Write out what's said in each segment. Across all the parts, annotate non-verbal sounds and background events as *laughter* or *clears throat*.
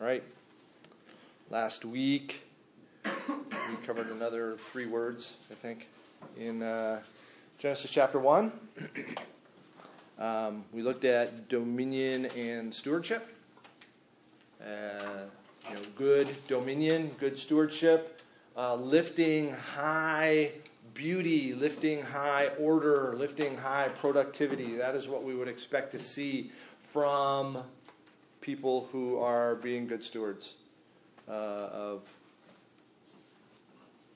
Right. Last week, we covered another three words, I think, in uh, Genesis chapter 1. Um, we looked at dominion and stewardship. Uh, you know, good dominion, good stewardship, uh, lifting high beauty, lifting high order, lifting high productivity. That is what we would expect to see from people who are being good stewards uh, of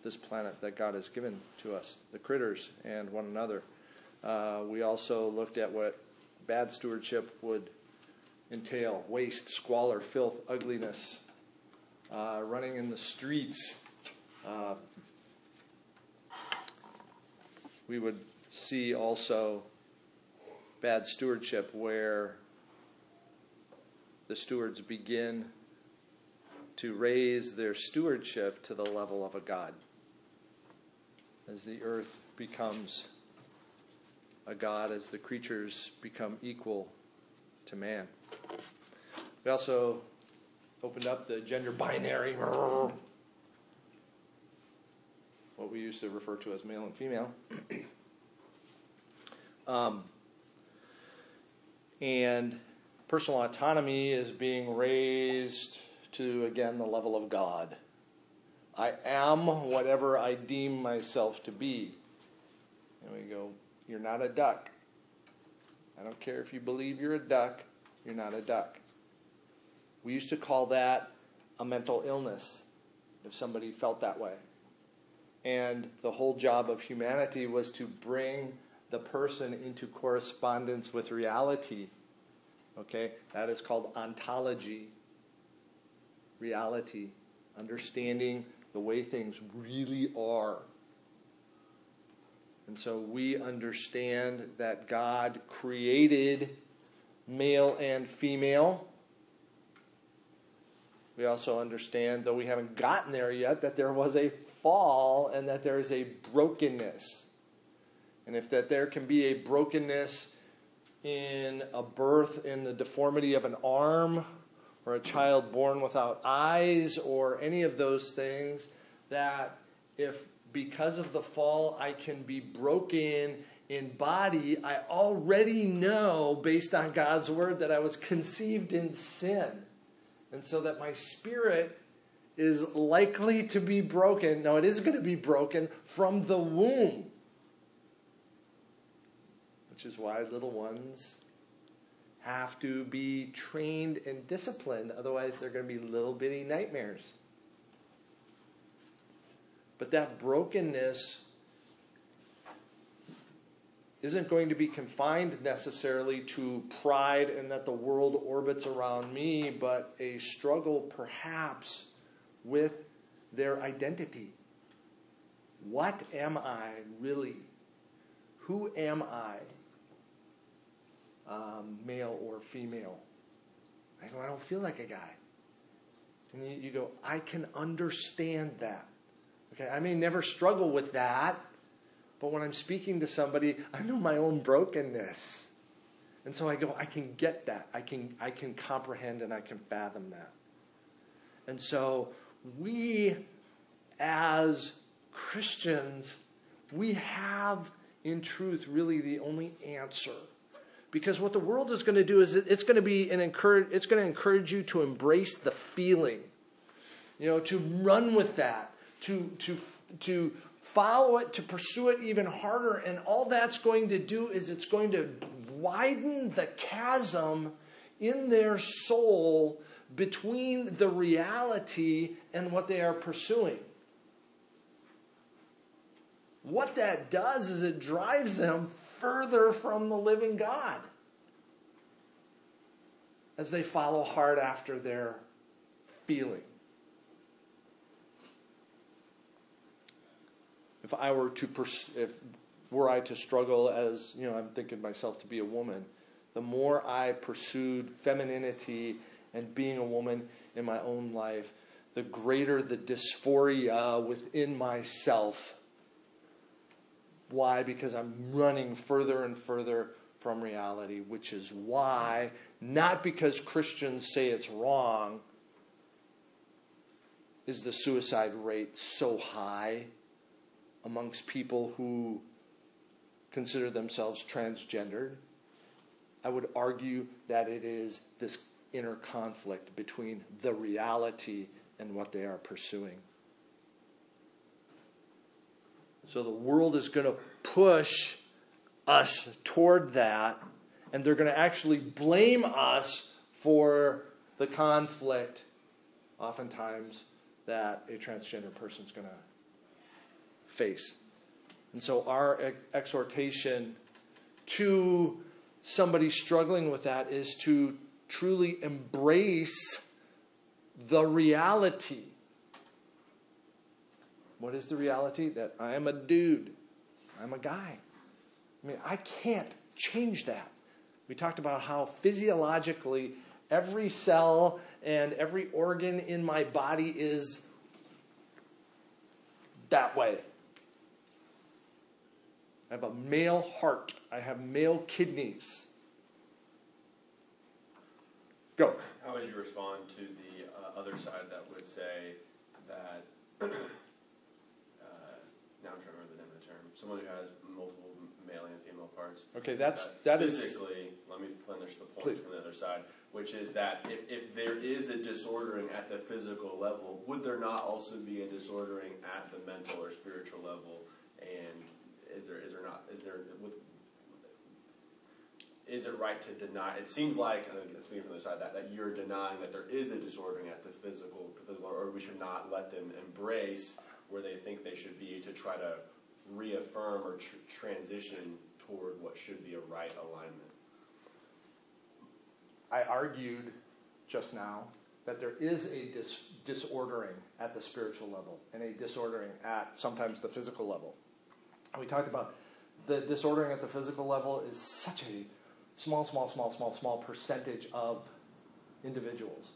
this planet that God has given to us, the critters and one another. Uh, we also looked at what bad stewardship would entail waste, squalor, filth, ugliness, uh, running in the streets. Uh, we would see also bad stewardship where the stewards begin to raise their stewardship to the level of a god. As the earth becomes a god, as the creatures become equal to man. We also opened up the gender binary, what we used to refer to as male and female. *clears throat* um, and personal autonomy is being raised to, again, the level of God. I am whatever I deem myself to be. And we go, You're not a duck. I don't care if you believe you're a duck, you're not a duck. We used to call that a mental illness if somebody felt that way. And the whole job of humanity was to bring the person into correspondence with reality. Okay? That is called ontology. Reality. Understanding the way things really are. And so we understand that God created male and female. We also understand, though we haven't gotten there yet, that there was a fall and that there is a brokenness. And if that there can be a brokenness in a birth in the deformity of an arm or a child born without eyes or any of those things, that if because of the fall I can be broken in body, I already know based on God's word that I was conceived in sin. And so that my spirit is likely to be broken. Now, it is going to be broken from the womb, which is why little ones have to be trained and disciplined. Otherwise, they're going to be little bitty nightmares. But that brokenness isn't going to be confined necessarily to pride and that the world orbits around me, but a struggle perhaps with their identity. What am I really? Who am I? Um, male or female? I go, I don't feel like a guy. And you, you go, I can understand that. Okay, I may never struggle with that, but when I'm speaking to somebody, I know my own brokenness. And so I go, I can get that. I can, I can comprehend and I can fathom that. And so we, as Christians, we have in truth really the only answer. Because what the world is going to do is it's going to be an encourage, it's going to encourage you to embrace the feeling, you know, to run with that, to to to follow it, to pursue it even harder, and all that's going to do is it's going to widen the chasm in their soul between the reality and what they are pursuing. What that does is it drives them further from the living God as they follow hard after their feeling. If I were to pers- if were I to struggle as, you know, I'm thinking myself to be a woman, the more I pursued femininity and being a woman in my own life, the greater the dysphoria within myself. Why? Because I'm running further and further from reality, which is why, not because Christians say it's wrong, is the suicide rate so high amongst people who consider themselves transgendered? I would argue that it is this inner conflict between the reality and what they are pursuing. So the world is going to push us toward that, and they're going to actually blame us for the conflict, oftentimes, that a transgender person is going to face. And so, our ex- exhortation to somebody struggling with that is to truly embrace the reality. What is the reality? That I am a dude, I'm a guy. I mean, I can't change that. We talked about how physiologically every cell and every organ in my body is that way. I have a male heart. I have male kidneys. Go. How would you respond to the uh, other side that would say that? *clears throat* uh, now I'm trying to remember the name of the term. Someone who has multiple male and female parts. Okay, that's that that is physically. Let me finish the point Please. from the other side, which is that if, if there is a disordering at the physical level, would there not also be a disordering at the mental or spiritual level? And is there is there not is there would, is it right to deny? It seems like, and speaking from the side, that, that you're denying that there is a disordering at the physical, the physical, or we should not let them embrace where they think they should be to try to reaffirm or tr- transition toward what should be a right alignment. I argued just now that there is a dis- disordering at the spiritual level and a disordering at sometimes the physical level. We talked about the disordering at the physical level is such a small, small, small, small, small percentage of individuals.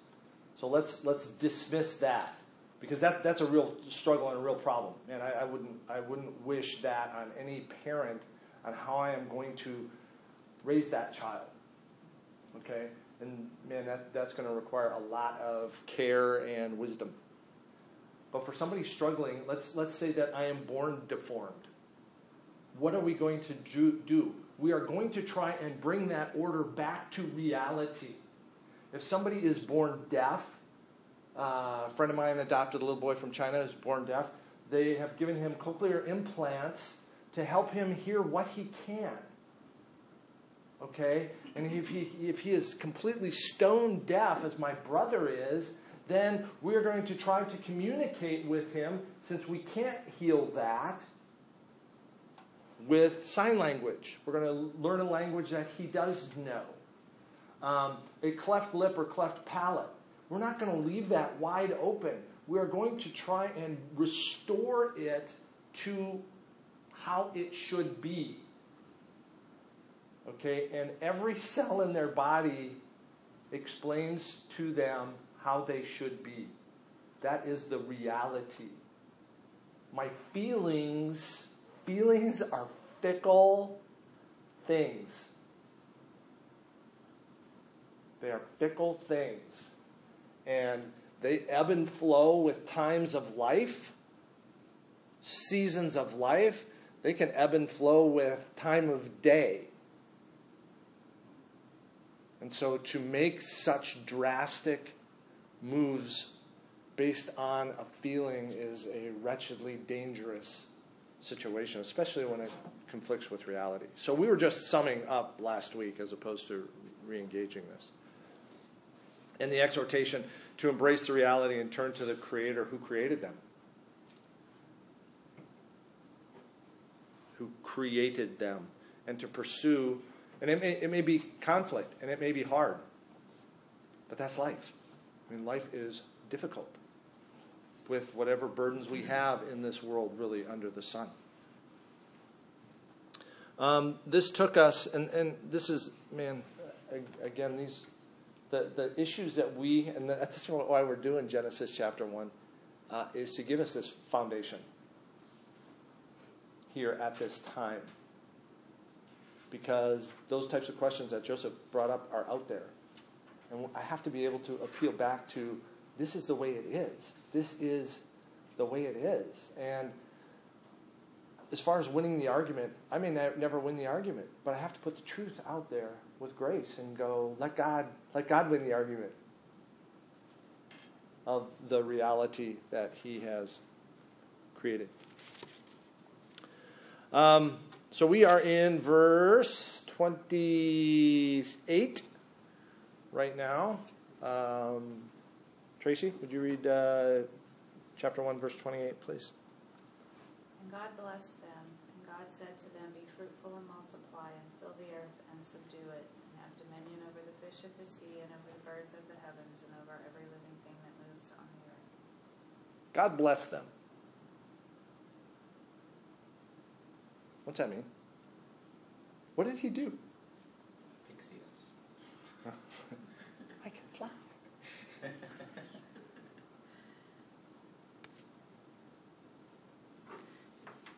So let's let's dismiss that because that, that's a real struggle and a real problem. And I, I wouldn't I wouldn't wish that on any parent on how I am going to raise that child. Okay? And man, that, that's going to require a lot of care and wisdom. But for somebody struggling, let's, let's say that I am born deformed. What are we going to do- do? We are going to try and bring that order back to reality. If somebody is born deaf, uh, a friend of mine adopted a little boy from China who's born deaf. They have given him cochlear implants to help him hear what he can. Okay? And if he, if he is completely stone deaf, as my brother is, then we're going to try to communicate with him, since we can't heal that, with sign language. We're going to learn a language that he does know. Um, a cleft lip or cleft palate. We're not going to leave that wide open. We are going to try and restore it to how it should be. Okay, and every cell in their body explains to them how they should be. That is the reality. My feelings, feelings are fickle things. They are fickle things. And they ebb and flow with times of life, seasons of life. They can ebb and flow with time of day. And so to make such drastic moves based on a feeling is a wretchedly dangerous situation, especially when it conflicts with reality. So we were just summing up last week as opposed to re engaging this. And the exhortation to embrace the reality and turn to the Creator who created them, who created them, and to pursue. And it may, it may be conflict and it may be hard, but that's life. I mean, life is difficult with whatever burdens we have in this world, really, under the sun. Um, this took us, and, and this is, man, again, these the, the issues that we, and that's *laughs* why we're doing Genesis chapter 1, uh, is to give us this foundation here at this time. Because those types of questions that Joseph brought up are out there. And I have to be able to appeal back to this is the way it is. This is the way it is. And as far as winning the argument, I may ne- never win the argument, but I have to put the truth out there with grace and go, let God, let God win the argument of the reality that He has created. Um, so we are in verse 28 right now. Um, Tracy, would you read uh, chapter 1, verse 28, please? And God blessed them, and God said to them, Be fruitful and multiply, and fill the earth and subdue it, and have dominion over the fish of the sea, and over the birds of the heavens, and over every living thing that moves on the earth. God bless them. What's that mean? What did he do? Pixie dust. *laughs* I can fly. *laughs*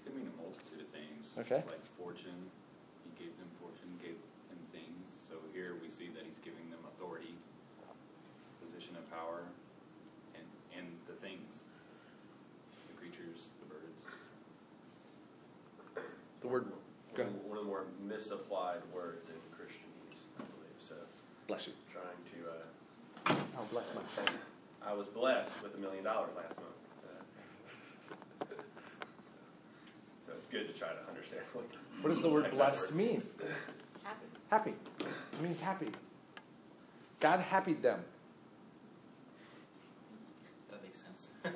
Could mean a multitude of things. Okay. Like fortune, he gave them fortune, gave them things. So here we see that he's giving them authority, position of power, and and the things, the creatures, the birds. The word Go ahead. One of the more misapplied words in Christianese, I believe. So, bless you. trying to. Uh, I'll bless my son. I was blessed with a million dollars last month. Uh, *laughs* so it's good to try to understand what. What does the word blessed word mean? Happy. Happy. It means happy. God happied them. That makes sense. *laughs*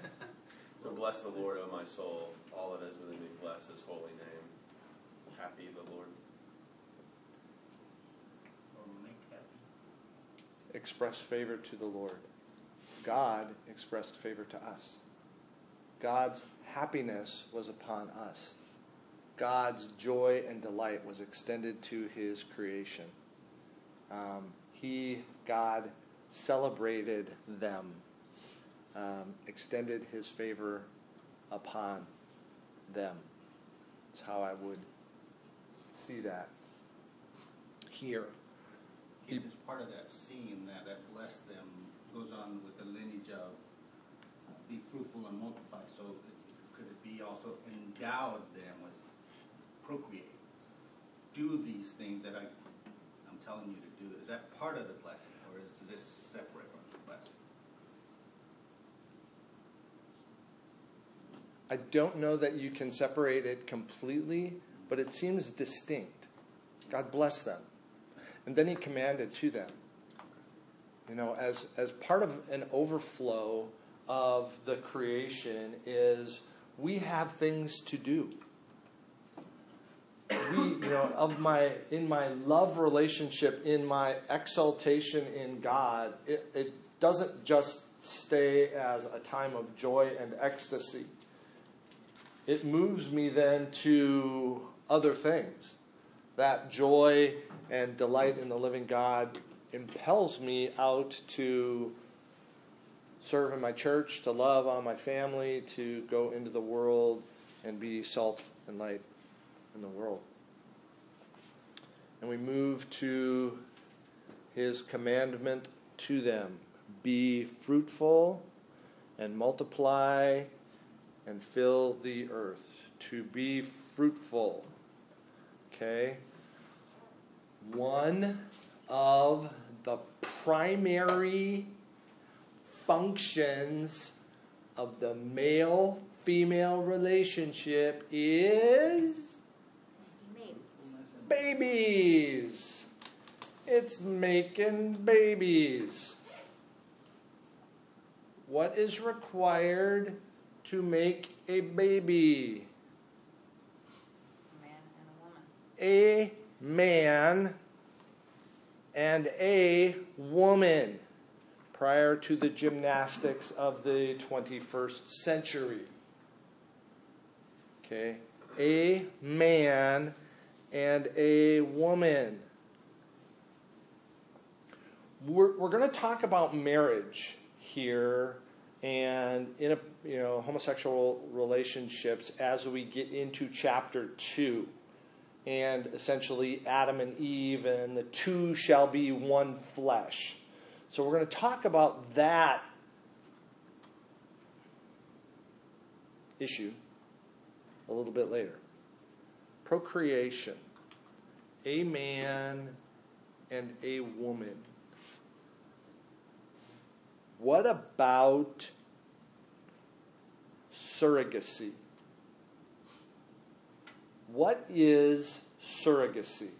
So bless the Lord, O my soul. All that is within me, bless His holy name. The Lord. Express favor to the Lord. God expressed favor to us. God's happiness was upon us. God's joy and delight was extended to his creation. Um, he, God, celebrated them, um, extended his favor upon them. That's how I would see that here. It is part of that scene that, that blessed them, goes on with the lineage of uh, be fruitful and multiply. So it- could it be also endowed them with procreate? Do these things that I, I'm telling you to do. Is that part of the blessing or is this separate from the blessing? I don't know that you can separate it completely, but it seems distinct. God bless them. And then he commanded to them. You know, as, as part of an overflow of the creation is we have things to do. We, you know, of my in my love relationship, in my exaltation in God, it, it doesn't just stay as a time of joy and ecstasy it moves me then to other things. That joy and delight in the living God impels me out to serve in my church, to love on my family, to go into the world and be salt and light in the world. And we move to his commandment to them be fruitful and multiply and fill the earth. To be fruitful. Okay? One of the primary functions of the male female relationship is babies. It's making babies. What is required to make a baby? A man and a man and a woman prior to the gymnastics of the 21st century. Okay? A man and a woman. We're, we're going to talk about marriage here and in a you know homosexual relationships as we get into chapter 2 and essentially Adam and Eve, and the two shall be one flesh. So we're going to talk about that issue a little bit later. Procreation. A man and a woman. What about surrogacy? What is surrogacy?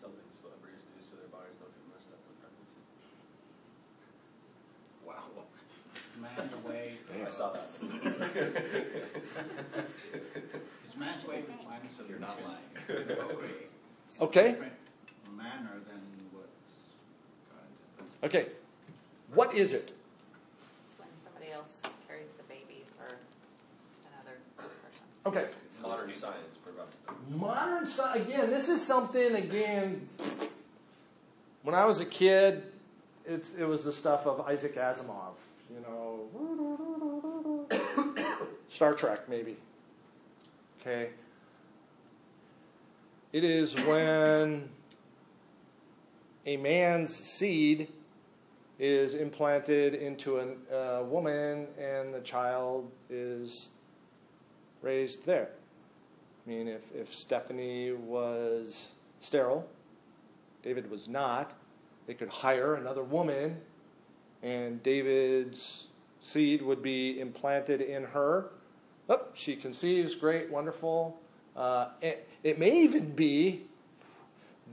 Something celebrities do so their bodies don't get messed up with pregnancy. Man's way. I saw that. It's man's way of finding solutions. You're not lying. to procreate. Okay? Different manner than what's God intended. Okay. What is it? It's when somebody else carries the baby for another person. Okay. Modern science provides that. Modern science, again, this is something, again, when I was a kid, it's, it was the stuff of Isaac Asimov, you know, *coughs* Star Trek, maybe. Okay. It is when a man's seed is implanted into a uh, woman and the child is raised there. I mean, if, if Stephanie was sterile, David was not, they could hire another woman, and David's seed would be implanted in her. Oh, she conceives, great, wonderful. Uh, it, it may even be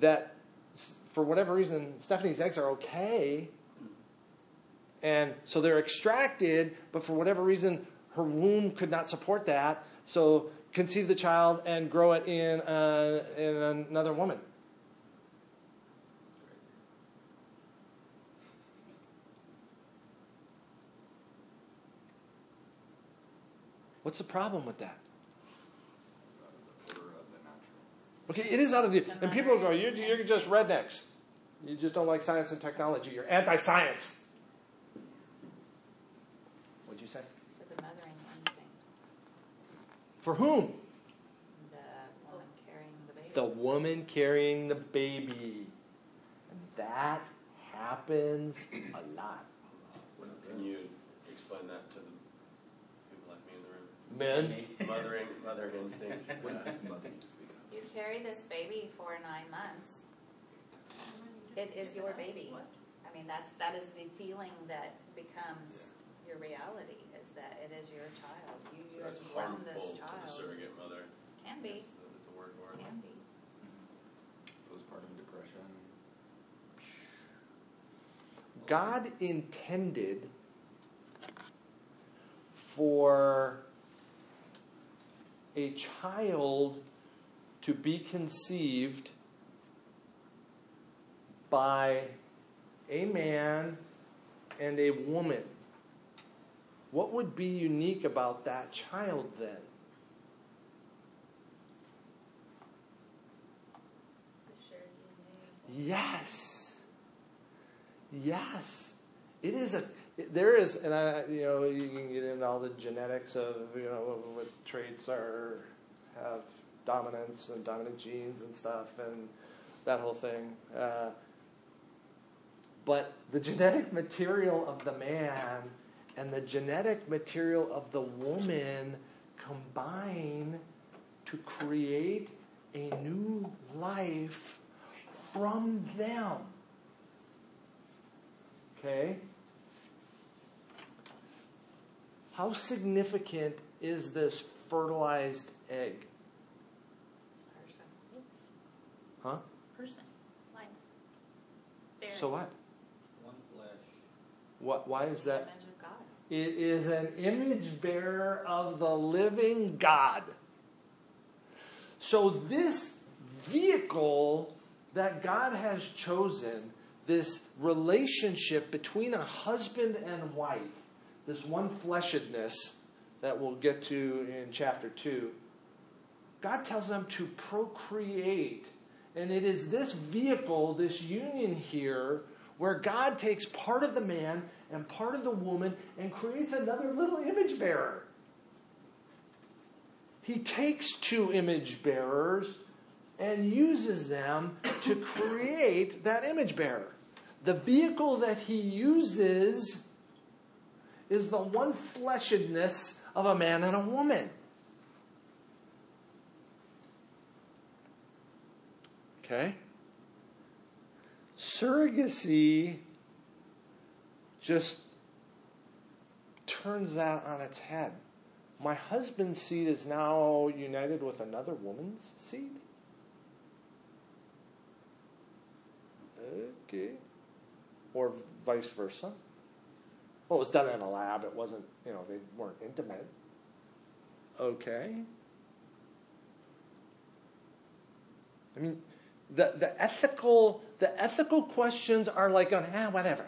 that, for whatever reason, Stephanie's eggs are okay, and so they're extracted, but for whatever reason, her womb could not support that. So conceive the child and grow it in, uh, in another woman. What's the problem with that? Okay, it is out of the. And people go, you're, you're just rednecks. You just don't like science and technology. You're anti science. What'd you say? So the mothering instinct, For whom? the woman carrying the baby. The woman carrying the baby. And that happens a lot. Can you explain that to the people like me in the room? Men. Mothering, mothering instinct. *laughs* You carry this baby for nine months. It is your baby. I mean, that's that is the feeling that becomes your reality. Is that it is your child. You, you So have it's grown harmful this to the child. surrogate mother. Can be. That's the, that's the word for it. Can be. Postpartum depression. God intended for a child to be conceived by a man and a woman. What would be unique about that child then? The. Yes. Yes. It is a there is and I you know you can get into all the genetics of you know what traits are have dominance and dominant genes and stuff and that whole thing. Uh, but the genetic material of the man and the genetic material of the woman combine to create a new life from them. Okay? How significant is this fertilized egg? It's person. Huh? Person. Like. Bearing So what? one flesh. What why is the that? It is an image bearer of the living God. So, this vehicle that God has chosen, this relationship between a husband and wife, this one fleshedness that we'll get to in chapter 2, God tells them to procreate. And it is this vehicle, this union here, where God takes part of the man and part of the woman and creates another little image bearer. He takes two image bearers and uses them to create that image bearer. The vehicle that he uses is the one fleshedness of a man and a woman. Okay? Surrogacy just turns that on its head. My husband's seed is now united with another woman's seed? Okay. Or vice versa. Well, it was done in a lab. It wasn't, you know, they weren't intimate. Okay. I mean, the, the ethical the ethical questions are like, ah, whatever.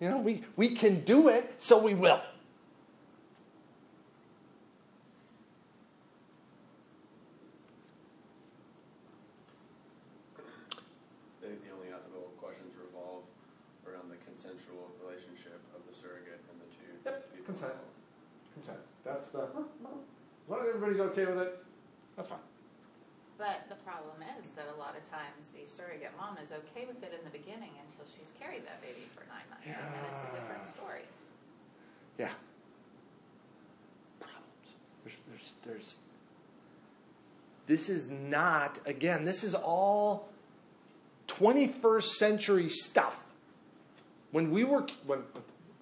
You know, we, we can do it, so we will. I think the only ethical questions revolve around the consensual relationship of the surrogate and the two Yep, people. consent. Consent. That's the. As long as everybody's okay with it, that's fine. But the problem is that a lot of times the surrogate mom is okay with it in the beginning until she's carried that baby for nine months, and then it's a different story. Yeah. Problems. There's, there's, there's. This is not, again, this is all 21st century stuff. When we were, when,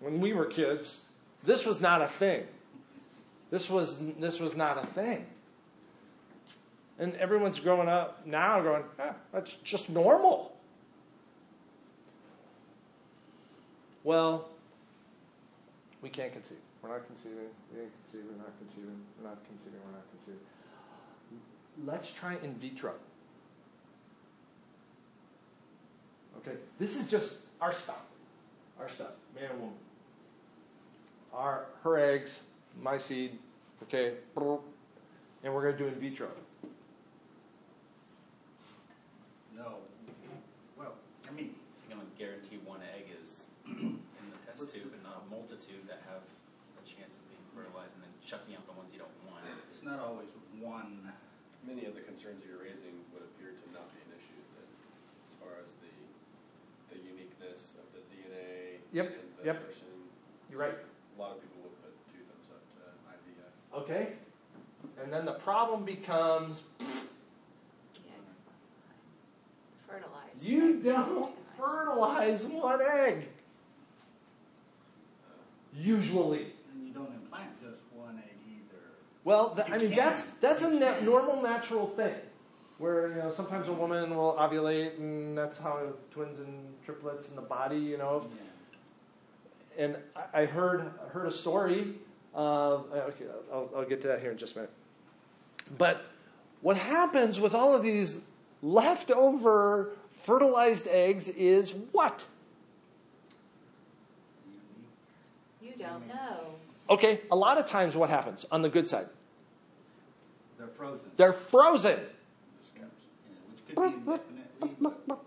when we were kids, this was not a thing. This was, this was not a thing. And everyone's growing up now going, ah, that's just normal. Well, we can't conceive. We're not conceiving. We ain't conceiving. We're not conceiving. We're not conceiving. We're not conceiving. Let's try in vitro. Okay, this is just our stuff. Our stuff, man and woman. Our her eggs, my seed. Okay, and we're going to do in vitro. No. Well, I mean, You're gonna guarantee one egg is in the test tube and not a multitude that have a chance of being fertilized and then chucking out the ones you don't want. it's not always one. Many of the concerns you're raising would appear to not be an issue then, as far as the the uniqueness of the DNA Yep, and the yep. person. You're right. A lot of people would put two thumbs up to IVF. Okay, and then the problem becomes The eggs left behind. Fertilized. You don't fertilize one egg. Usually. And you don't implant just one egg either. Well, th- I mean can. that's that's a na- normal, natural thing, where you know sometimes a woman will ovulate, and that's how twins and triplets in the body, you know. Yeah. And I- I heard heard a story. Of, uh, okay, I'll, I'll get to that here in just a minute. But what happens with all of these leftover fertilized eggs is what? You don't know. Okay, a lot of times what happens on the good side? They're frozen. They're frozen. Yeah, which could be indefinitely, but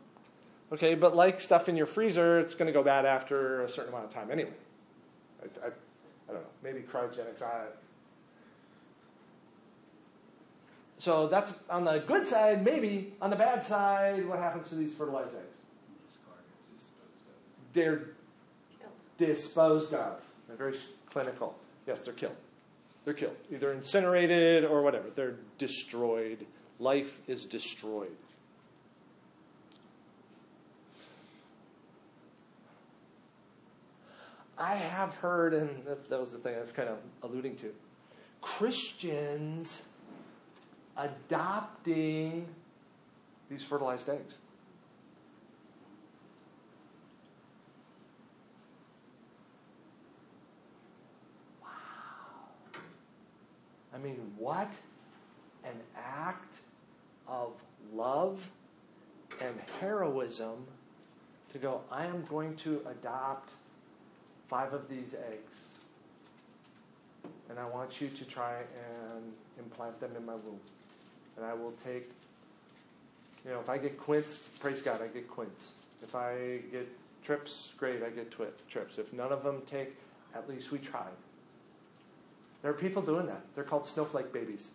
Okay, but like stuff in your freezer, it's going to go bad after a certain amount of time anyway. I, I, I don't know. Maybe cryogenics. I, so that's on the good side, maybe. On the bad side, what happens to these fertilized eggs? They're Killed. disposed of. They're very clinical. Yes, they're killed. They're killed. Either incinerated or whatever. They're destroyed. Life is destroyed. I have heard, and that was the thing I was kind of alluding to, Christians adopting these fertilized eggs. Wow. I mean, what an act of love and heroism to go, I am going to adopt five of these eggs. And I want you to try and implant them in my womb. And I will take, you know, if I get quints, praise God, I get quints. If I get trips, great, I get twi- trips. If none of them take, at least we tried. There are people doing that. They're called snowflake babies.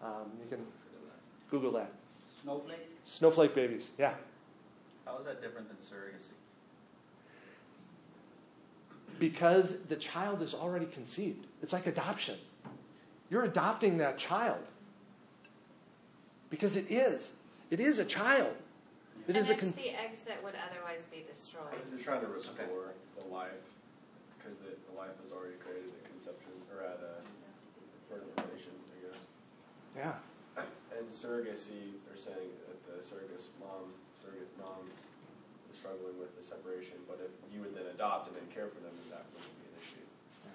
Um, you can Google that. Snowflake? Snowflake babies, yeah. How is that different than surrogacy? because the child is already conceived. It's like adoption. You're adopting that child because it is. It is a child. It and is a it's con- the eggs that would otherwise be destroyed. They're trying to restore the life because the, the life was already created at conception or at uh, fertilization, I guess. yeah. And surrogacy, they're saying that the surrogate mom, surrogate mom is struggling with the separation, but if you would then adopt and then care for them, then that wouldn't be an issue.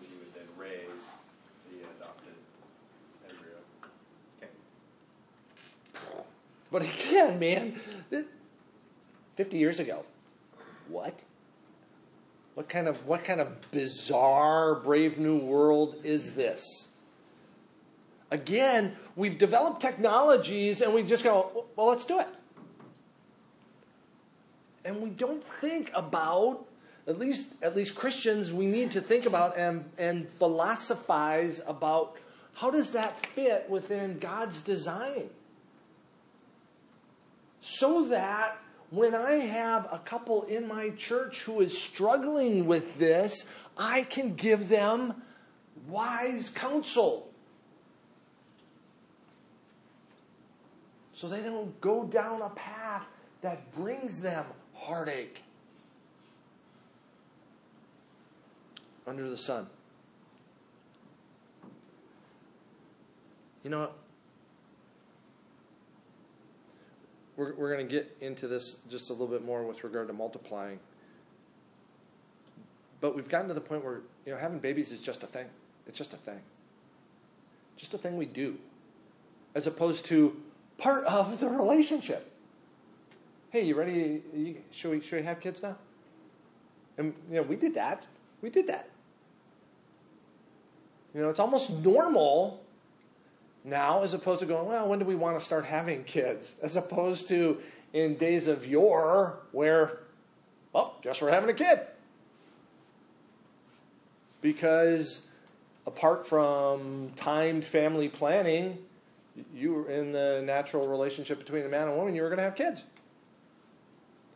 You would then raise the adopted embryo. But again, man, 50 years ago, what? What kind of what kind of bizarre brave new world is this? Again, we've developed technologies and we just go, well, let's do it. And we don't think about at least at least Christians we need to think about and and philosophize about how does that fit within God's design? So that when I have a couple in my church who is struggling with this, I can give them wise counsel. So they don't go down a path that brings them heartache. Under the sun. You know what? We're, we're going to get into this just a little bit more with regard to multiplying. But we've gotten to the point where you know having babies is just a thing. It's just a thing. Just a thing we do, as opposed to part of the relationship. Hey, you ready? Should we should we have kids now? And you know we did that. We did that. You know it's almost normal now as opposed to going, well, when do we want to start having kids? As opposed to in days of yore where, well, just we're having a kid. Because apart from timed family planning, you were in the natural relationship between a man and woman, you were going to have kids.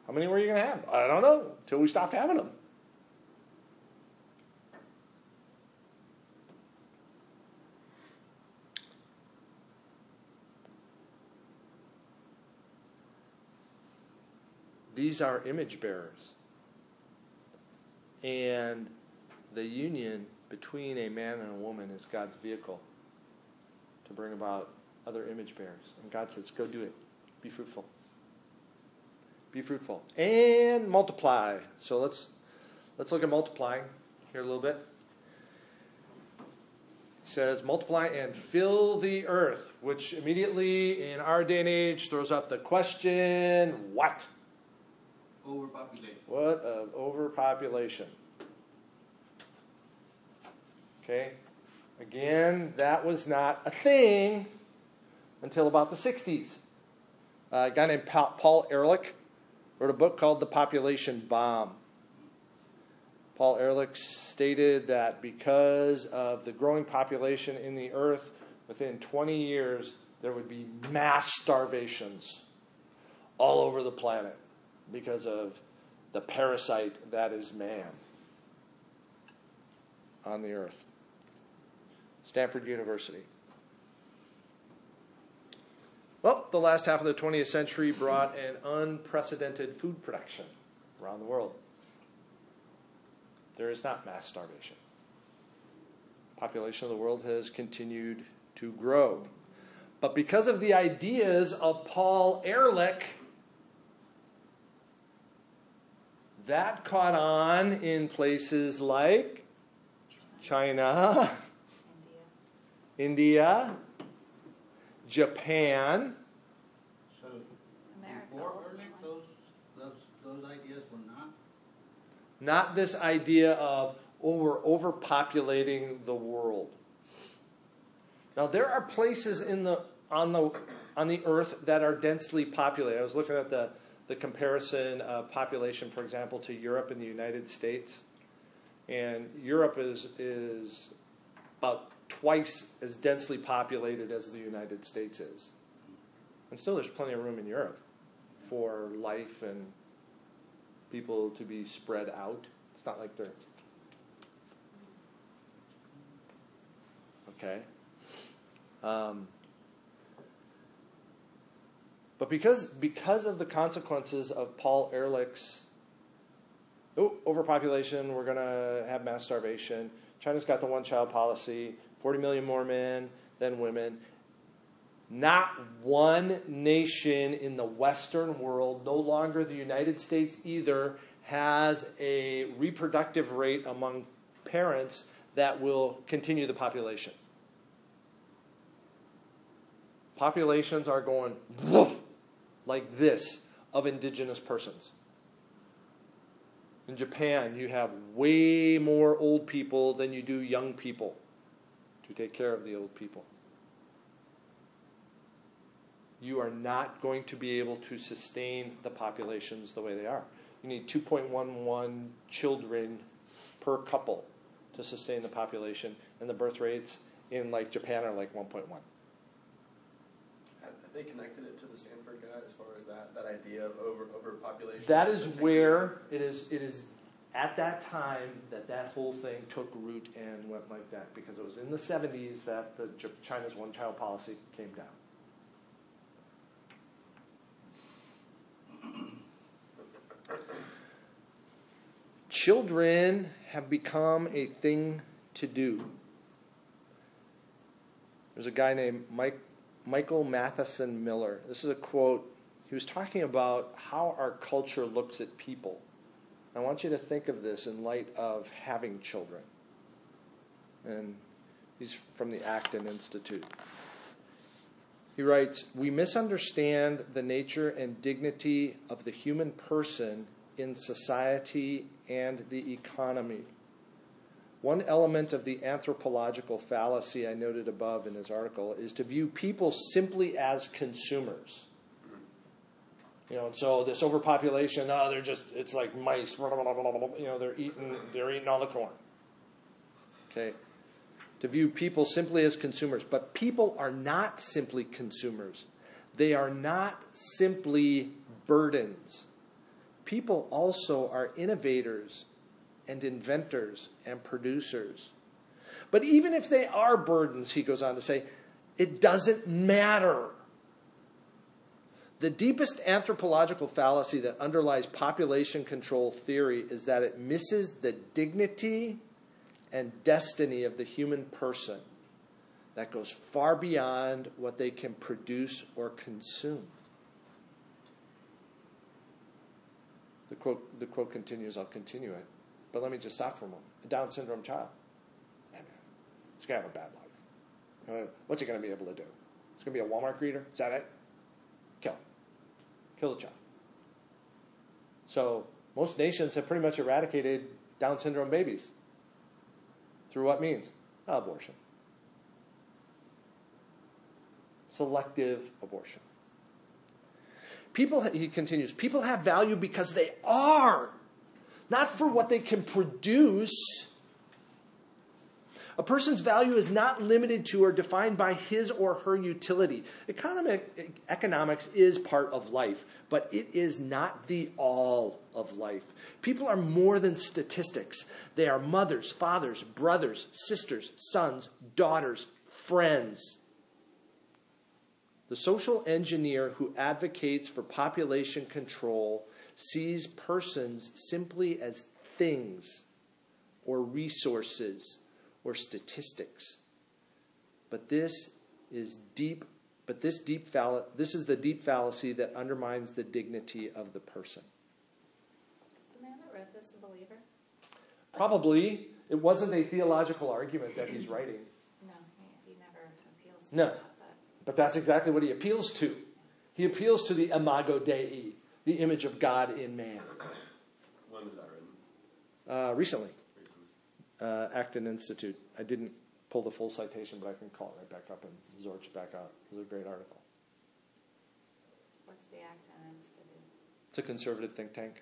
How many were you going to have? I don't know, until we stopped having them. These are image bearers. And the union between a man and a woman is God's vehicle to bring about other image bearers. And God says, go do it. Be fruitful. Be fruitful. And multiply. So let's let's look at multiplying here a little bit. He says, multiply and fill the earth, which immediately in our day and age throws up the question, what? Overpopulation. What of overpopulation? Okay, again, that was not a thing until about the 60s. Uh, a guy named Pa- Paul Ehrlich wrote a book called The Population Bomb. Paul Ehrlich stated that because of the growing population in the earth, within 20 years, there would be mass starvations all over the planet because of the parasite that is man on the earth. Stanford University. Well, the last half of the 20th century brought an unprecedented food production around the world. There is not mass starvation. Population of the world has continued to grow. But because of the ideas of Paul Ehrlich, that caught on in places like China, India, India, Japan, So America. before ultimately. Ehrlich, those, those, those ideas were not. not this idea of oh we're overpopulating the world. Now there are places in the on the on the earth that are densely populated. I was looking at the the comparison of population, for example, to Europe and the United States. And Europe is, is about twice as densely populated as the United States is. And still, there's plenty of room in Europe for life and people to be spread out. It's not like they're. Okay. Um, but because, because of the consequences of Paul Ehrlich's oh, overpopulation, we're going to have mass starvation. China's got the one child policy, 40 million more men than women. Not one nation in the Western world, no longer the United States either, has a reproductive rate among parents that will continue the population. Populations are going like this of indigenous persons. In Japan, you have way more old people than you do young people to take care of the old people. You are not going to be able to sustain the populations the way they are. You need 2.11 children per couple to sustain the population, and the birth rates in like Japan are like 1.1. Have they connected it to the Stanford guy as far as that, idea of over overpopulation? That is where it is. It is at that time that that whole thing took root and went like that because it was in the 70s that the China's one-child policy came down. Children have become a thing to do. There's a guy named Mike, Michael Matheson Miller. This is a quote. He was talking about how our culture looks at people. I want you to think of this in light of having children. And he's from the Acton Institute. He writes We misunderstand the nature and dignity of the human person in society and the economy. One element of the anthropological fallacy I noted above in his article is to view people simply as consumers. You know, and so this overpopulation, oh, they're just, it's like mice, blah, blah, blah, blah, blah, you know, they're eating, they're eating all the corn. Okay? To view people simply as consumers. But people are not simply consumers, they are not simply burdens. People also are innovators and inventors and producers. But even if they are burdens, he goes on to say, it doesn't matter. The deepest anthropological fallacy that underlies population control theory is that it misses the dignity and destiny of the human person that goes far beyond what they can produce or consume. The quote, the quote continues, I'll continue it. But let me just stop for a moment. A Down syndrome child. Man, man, it's going to have a bad life. What's he going to be able to do? It's going to be a Walmart greeter? Is that it? Kill. him. Kill the child. So, most nations have pretty much eradicated Down syndrome babies. Through what means? Abortion. Selective abortion. People, he continues, people have value because they are, not for what they can produce. A person's value is not limited to or defined by his or her utility. Economic, economics is part of life, but it is not the all of life. People are more than statistics. They are mothers, fathers, brothers, sisters, sons, daughters, friends. The social engineer who advocates for population control sees persons simply as things or resources or statistics. But this is deep but this deep fall- this is the deep fallacy that undermines the dignity of the person. Is the man that wrote this a believer? Probably it wasn't a theological argument that he's writing, No, he, he never appeals to No. that. But but that's exactly what he appeals to. He appeals to the imago Dei, the image of God in man. When was that written? Uh, recently, uh, Acton Institute. I didn't pull the full citation, but I can call it right back up and zorch it back out. It was a great article. what's the Acton Institute? It's a conservative think tank.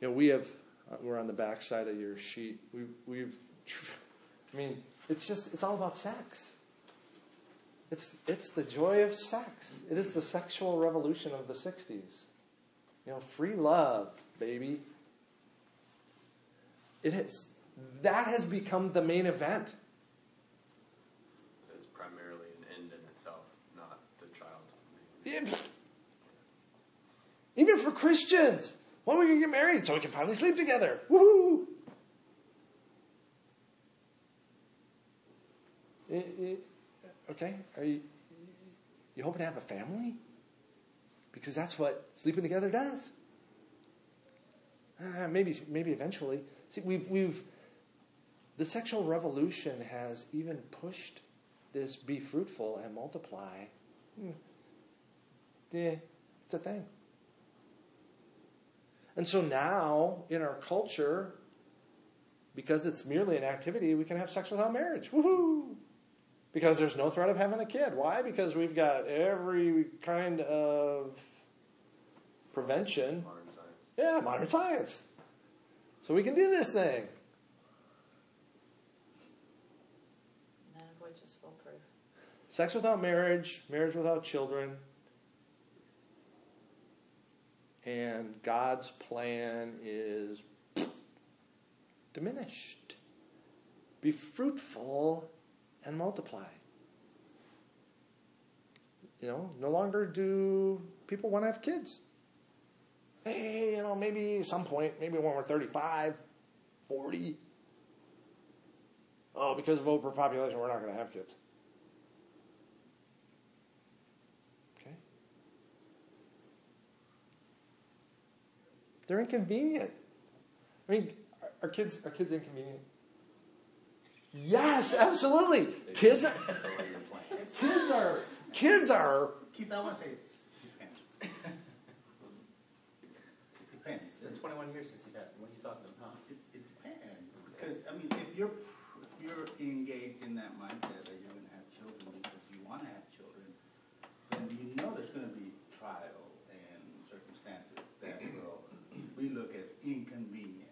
You know, we have, uh, we're on the back side of your sheet. We've, we've, *laughs* I mean, it's just, it's all about sex. It's, it's the joy of sex. It is the sexual revolution of the 60s. You know, free love, baby. It is. That has become the main event. It's primarily an end in itself, not the child. Even for Christians. when are we going to get married? So we can finally sleep together. Woohoo! Okay, are you you hoping to have a family? Because that's what sleeping together does. Uh, maybe maybe eventually. See, we've we've the sexual revolution has even pushed this be fruitful and multiply. Hmm. Yeah, it's a thing. And so now in our culture, because it's merely an activity, we can have sex without marriage. Woohoo! Because there's no threat of having a kid. Why? Because we've got every kind of prevention. Modern science. Yeah, modern science. So we can do this thing. None of which is foolproof. Sex without marriage, marriage without children. And God's plan is *sniffs* diminished. Be fruitful and multiply. You know, no longer do people want to have kids. Hey, you know, maybe some point, maybe when we're 35, 40. Oh, because of overpopulation, we're not going to have kids. Okay? They're inconvenient. I mean, are kids are kids inconvenient? Yes, absolutely. Kids are Or your plan. kids are kids are Keith, I want to say it's depends. it depends. It's 21 years since you've had, what are you talking about? It, it depends because I mean, if you're if you're engaged in that mindset that you're going to have children because you want to have children, then you know there's going to be trial and circumstances that will we look as inconvenient.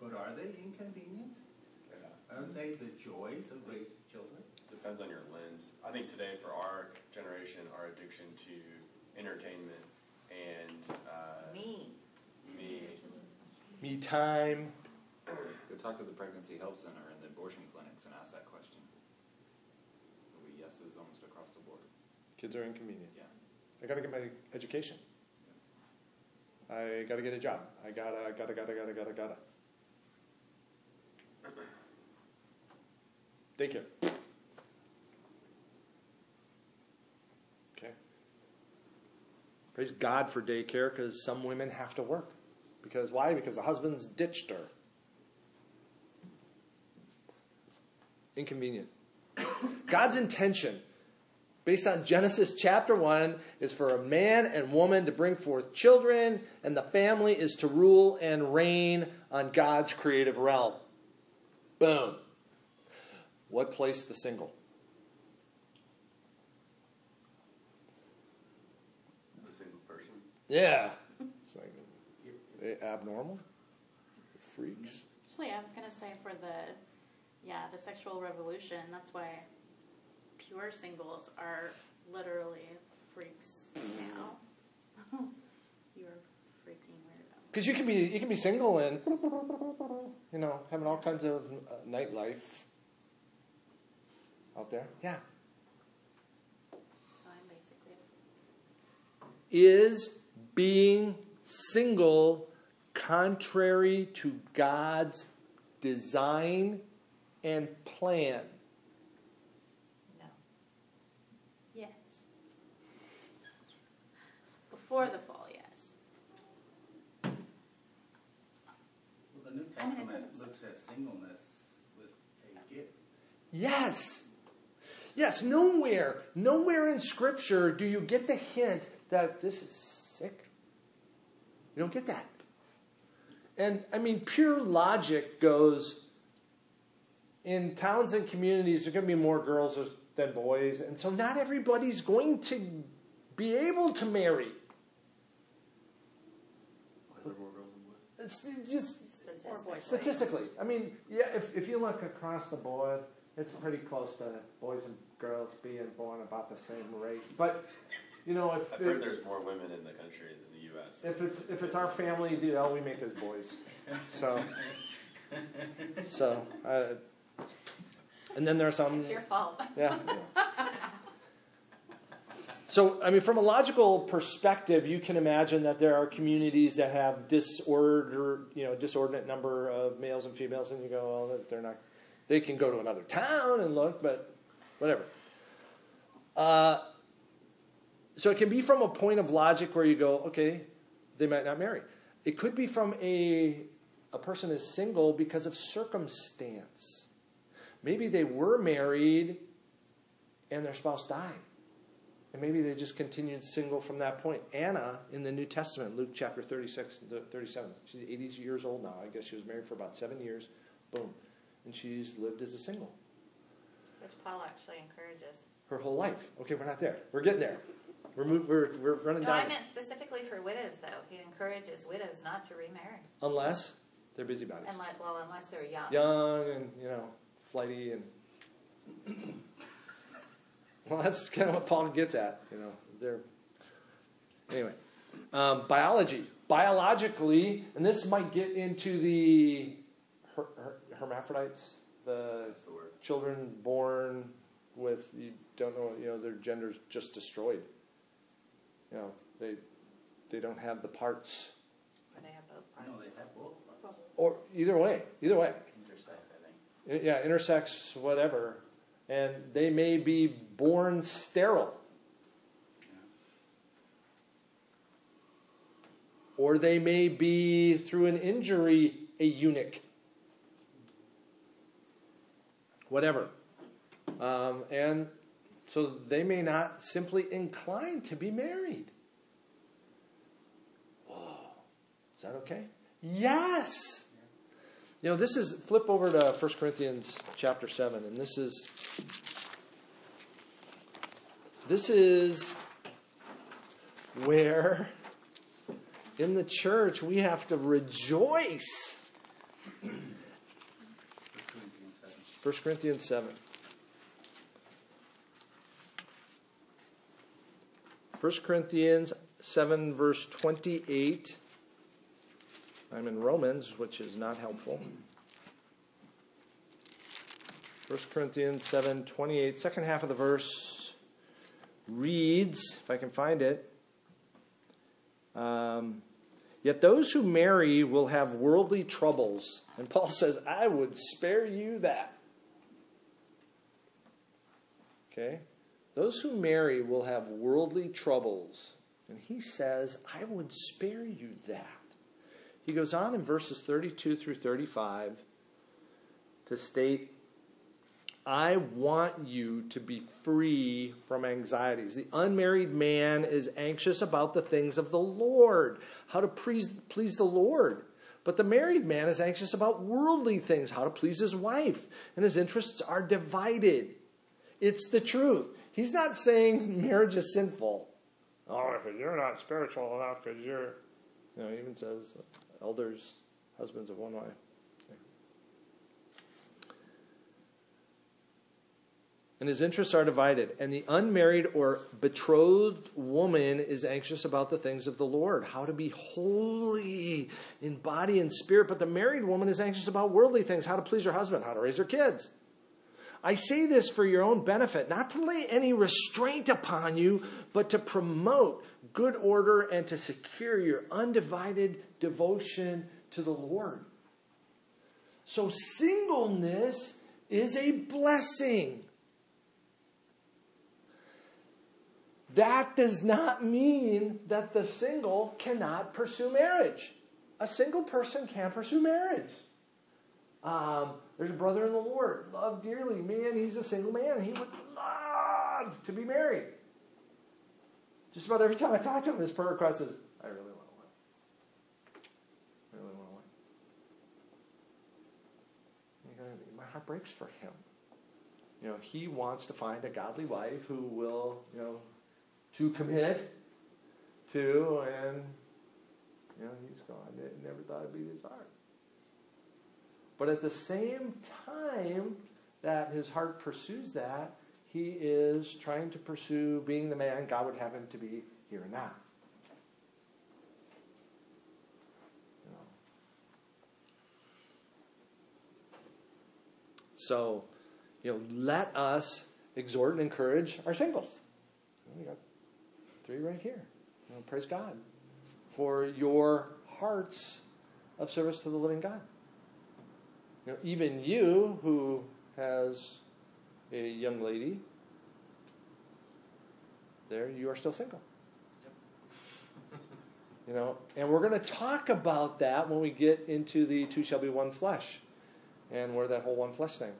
But are they inconveniences? Are the joys of raising children? Depends on your lens. I think today, for our generation, our addiction to entertainment and uh, Me. me, me time. Go talk to the pregnancy help center and the abortion clinics and ask that question. There'll yeses almost across the board. Kids are inconvenient. Yeah. I got to get my education. I got to get a job. I gotta, gotta, gotta, gotta, gotta, gotta. Daycare. Okay. Praise God for daycare because some women have to work. Because why? Because the husband's ditched her. Inconvenient. God's intention based on Genesis chapter 1, is for a man and woman to bring forth children, and the family is to rule and reign on God's creative realm. Boom. What placed the single? the single person. Yeah. *laughs* It's like, abnormal? Freaks? Actually, I was gonna say for the, yeah, the sexual revolution. That's why pure singles are literally freaks now. *laughs* You're freaking weirdo. Because you can be you can be single and you know having all kinds of uh, nightlife out there. Yeah. So I'm basically. Is being single contrary to God's design and plan? No. Yes. Before the fall, yes. Well, the New I mean, Testament looks at singleness with a gift. Yes. Yes, nowhere, nowhere in Scripture do you get the hint that this is sick. You don't get that. And I mean, pure logic goes in towns and communities, there's going to be more girls than boys. And so not everybody's going to be able to marry. Is there more girls than boys? It's just Statistically. statistically. I mean, yeah, if, if you look across the board, it's pretty close to boys and girls being born about the same rate. But, you know, if, I've heard there's more women in the country than the U.S. if it's if it's our family deal, we make as boys. So *laughs* So, uh, and then there are some. It's your fault. Yeah. So, I mean, from a logical perspective, you can imagine that there are communities that have disorder, you know, disordinate number of males and females, and you go, well, they're not. They can go to another town and look, but whatever. Uh, so it can be from a point of logic where you go, okay, they might not marry. It could be from a a person is single because of circumstance. Maybe they were married and their spouse died. And maybe they just continued single from that point. Anna in the New Testament, Luke chapter 36 and 37, she's 80 years old now. I guess she was married for about seven years. Boom. And she's lived as a single Which Paul actually encourages. her whole life. Okay, we're not there. We're getting there. We're, move, we're, we're running No, down. I meant specifically for widows, though. He encourages widows not to remarry. Unless they're busybodies. Unless, well, unless they're young. young and you know flighty and *coughs* well that's kind of what paul gets at you know they're anyway um, biology biologically and this might get into the her, her, hermaphrodites the the word. children born with you don't know you know their gender's just destroyed you know they they don't have the parts Or they have both No, they have both. or either way either way Intersex, I think. yeah, intersex, whatever, and they may be born sterile. Or they may be, through an injury, a eunuch. Whatever. Um, and so they may not simply incline to be married. Whoa. Is that okay? Yes. You know, this is flip over to 1 Corinthians chapter 7 and this is this is where in the church we have to rejoice. 1 Corinthians 7. 1 Corinthians 7, verse 28. I'm in Romans, which is not helpful. 1 Corinthians 7 28, second half of the verse reads, if I can find it, um, Yet those who marry will have worldly troubles. And Paul says, I would spare you that. Okay? Those who marry will have worldly troubles. And he says, I would spare you that. He goes on in verses 32 through 35 to state, I want you to be free from anxieties. The unmarried man is anxious about the things of the Lord, how to please, please the Lord. But the married man is anxious about worldly things, how to please his wife, and his interests are divided. It's the truth. He's not saying *laughs* marriage is sinful. Oh, you're not spiritual enough because you're, you know, he even says elders, husbands of one wife. And his interests are divided. And the unmarried or betrothed woman is anxious about the things of the Lord, how to be holy in body and spirit. But the married woman is anxious about worldly things, how to please her husband, how to raise her kids. I say this for your own benefit, not to lay any restraint upon you, but to promote good order and to secure your undivided devotion to the Lord. So, singleness is a blessing. That does not mean that the single cannot pursue marriage. A single person can pursue marriage. Um, there's a brother in the Lord, loved dearly. Man, he's a single man. He would love to be married. Just about every time I talk to him, his prayer request is, I really want wife. I really want wife. My heart breaks for him. You know, he wants to find a godly wife who will, you know, to commit to, and you know, he's gone. I never thought it'd be his heart. But at the same time that his heart pursues that, he is trying to pursue being the man God would have him to be here and now. So, you know, let us exhort and encourage our singles. We got three right here. You know, praise God for your hearts of service to the living God. You know, even you who has a young lady there, you are still single. You know, and we're going to talk about that when we get into the two shall be one flesh and where that whole one flesh thing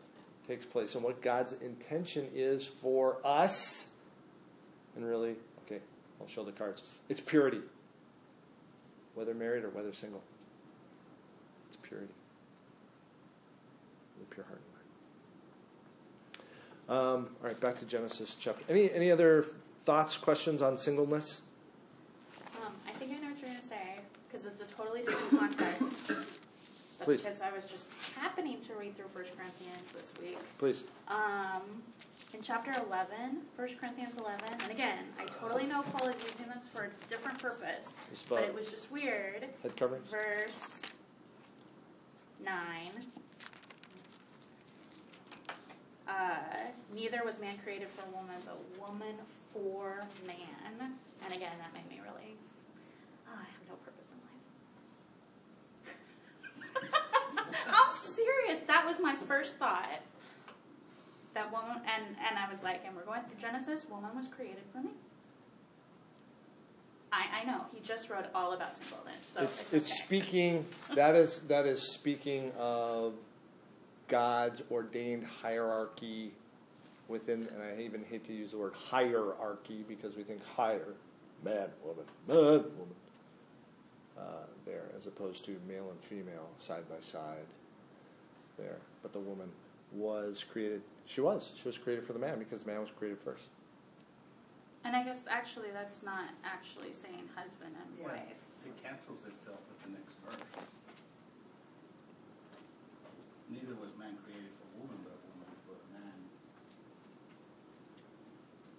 takes place and what God's intention is for us. And really, okay, I'll show the cards. It's purity, whether married or whether single. It's purity. The pure heart and mind. Um, all right, back to Genesis chapter. Any any other thoughts, questions on singleness? Um, I think I know what you're going to say because it's a totally different context. But Please. Because I was just happening to read through 1 Corinthians this week. Please. Um, in chapter 11, 1 Corinthians 11, and again, I totally know Paul is using this for a different purpose, but it was just weird. head coverings. Verse 9. Uh, neither was man created for woman, but woman for man. And again, that made me really. Oh, I have no purpose in life. *laughs* I'm serious. That was my first thought. That woman, and and I was like, and we're going through Genesis. Woman was created for me. I I know he just wrote all about singleness, so it's it's, it's okay. speaking *laughs* that is that is speaking of God's ordained hierarchy within and I even hate to use the word hierarchy because we think higher. Man woman man woman. Uh, there as opposed to male and female side by side. There. But the woman was created she was. She was created for the man because the man was created first. And I guess actually that's not actually saying husband and Yeah, wife. it cancels itself at the next verse. Neither was man created for woman, but woman for man.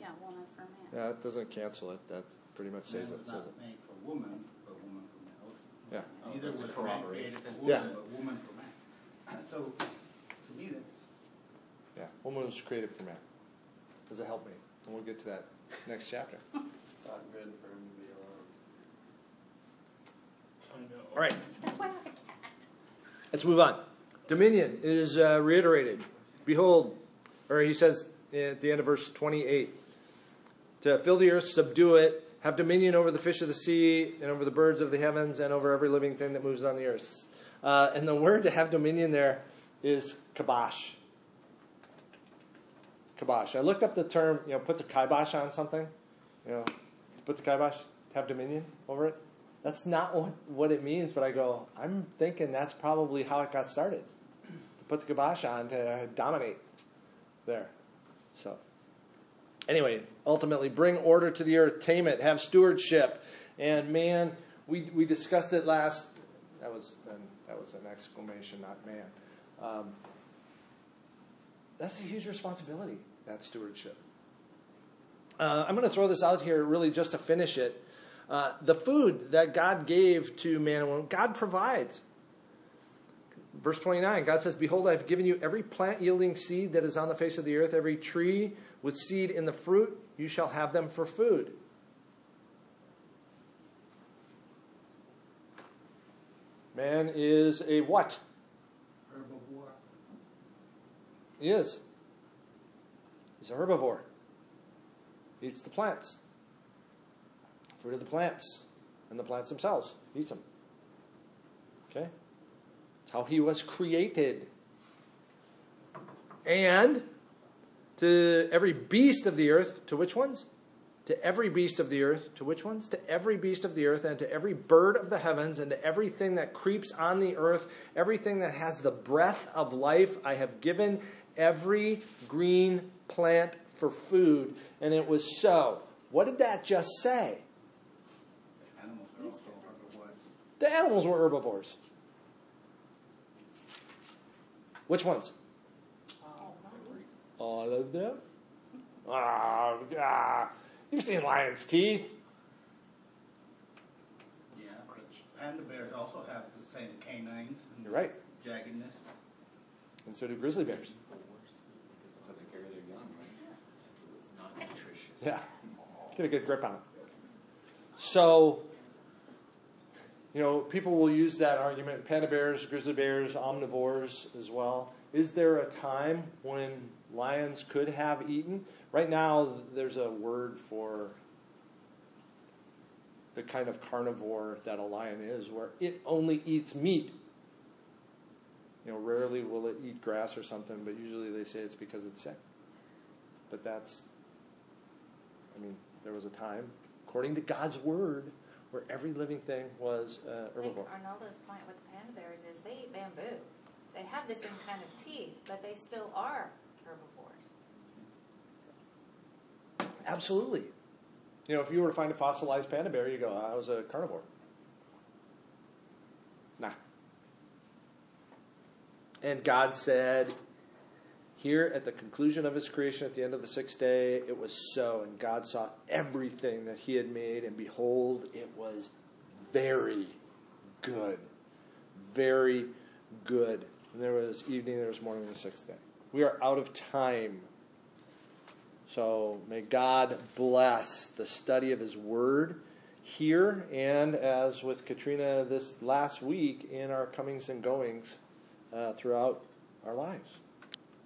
Yeah, woman for man. yeah it doesn't cancel it that pretty much says Man it was says not it made for woman, but woman for man. Yeah. Oh, Neither was man created for Yeah. woman, but woman for man. *clears throat* So, to me, that's yeah woman was created for man does it help me and we'll get to that next chapter *laughs* Not good for him to be alone. I know. all right That's why I have a cat. Let's move on. Dominion is uh, reiterated. Behold, or he says at the end of verse 28 to fill the earth, subdue it, have dominion over the fish of the sea, and over the birds of the heavens, and over every living thing that moves on the earth. Uh, and the word to have dominion there is kibosh. Kibosh. I looked up the term, you know, put the kibosh on something, you know, put the kibosh, have dominion over it. That's not what, what it means, but I go, I'm thinking that's probably how it got started. Put the kibosh on to dominate there. So, anyway, ultimately, bring order to the earth, tame it, have stewardship. And man, we, we discussed it last. That was an, that was an exclamation, not man. Um, that's a huge responsibility. That stewardship. Uh, I'm going to throw this out here, really, just to finish it. Uh, the food that God gave to man and woman, God provides. Verse 29, God says, Behold, I have given you every plant yielding seed that is on the face of the earth, every tree with seed in the fruit, you shall have them for food. Man is a what? herbivore. He is. He's a herbivore. He eats the plants. Fruit of the plants. And the plants themselves. He eats them. How he was created. And to every beast of the earth, to which ones? To every beast of the earth, to which ones? To every beast of the earth, and to every bird of the heavens, and to everything that creeps on the earth, everything that has the breath of life, I have given every green plant for food. And it was so. What did that just say? Animals are also herbivores. The animals were herbivores. Which ones? All of them? Ah, ah. You've seen lion's teeth. Yeah, panda bears also have the same canines and You're right. jaggedness. And so do grizzly bears. That's how they carry their young, right? It's not nutritious. Yeah. Get a good grip on it. So, you know, people will use that argument panda bears, grizzly bears, omnivores as well. Is there a time when lions could have eaten? Right now, there's a word for the kind of carnivore that a lion is, where it only eats meat. You know, rarely will it eat grass or something, but usually they say it's because it's sick. But that's I mean, there was a time, according to God's word, where every living thing was uh, I think herbivore. Arnoldo's point with the panda bears is they eat bamboo. They have the same kind of teeth, but they still are herbivores. Absolutely. You know, if you were to find a fossilized panda bear, you go, I was a carnivore. Nah. And God said, here at the conclusion of his creation at the end of the sixth day, it was so. And God saw everything that he had made, and behold, it was very good. Very good. And there was evening, there was morning, the sixth day. We are out of time. So may God bless the study of His Word here and as with Katrina this last week in our comings and goings uh, throughout our lives.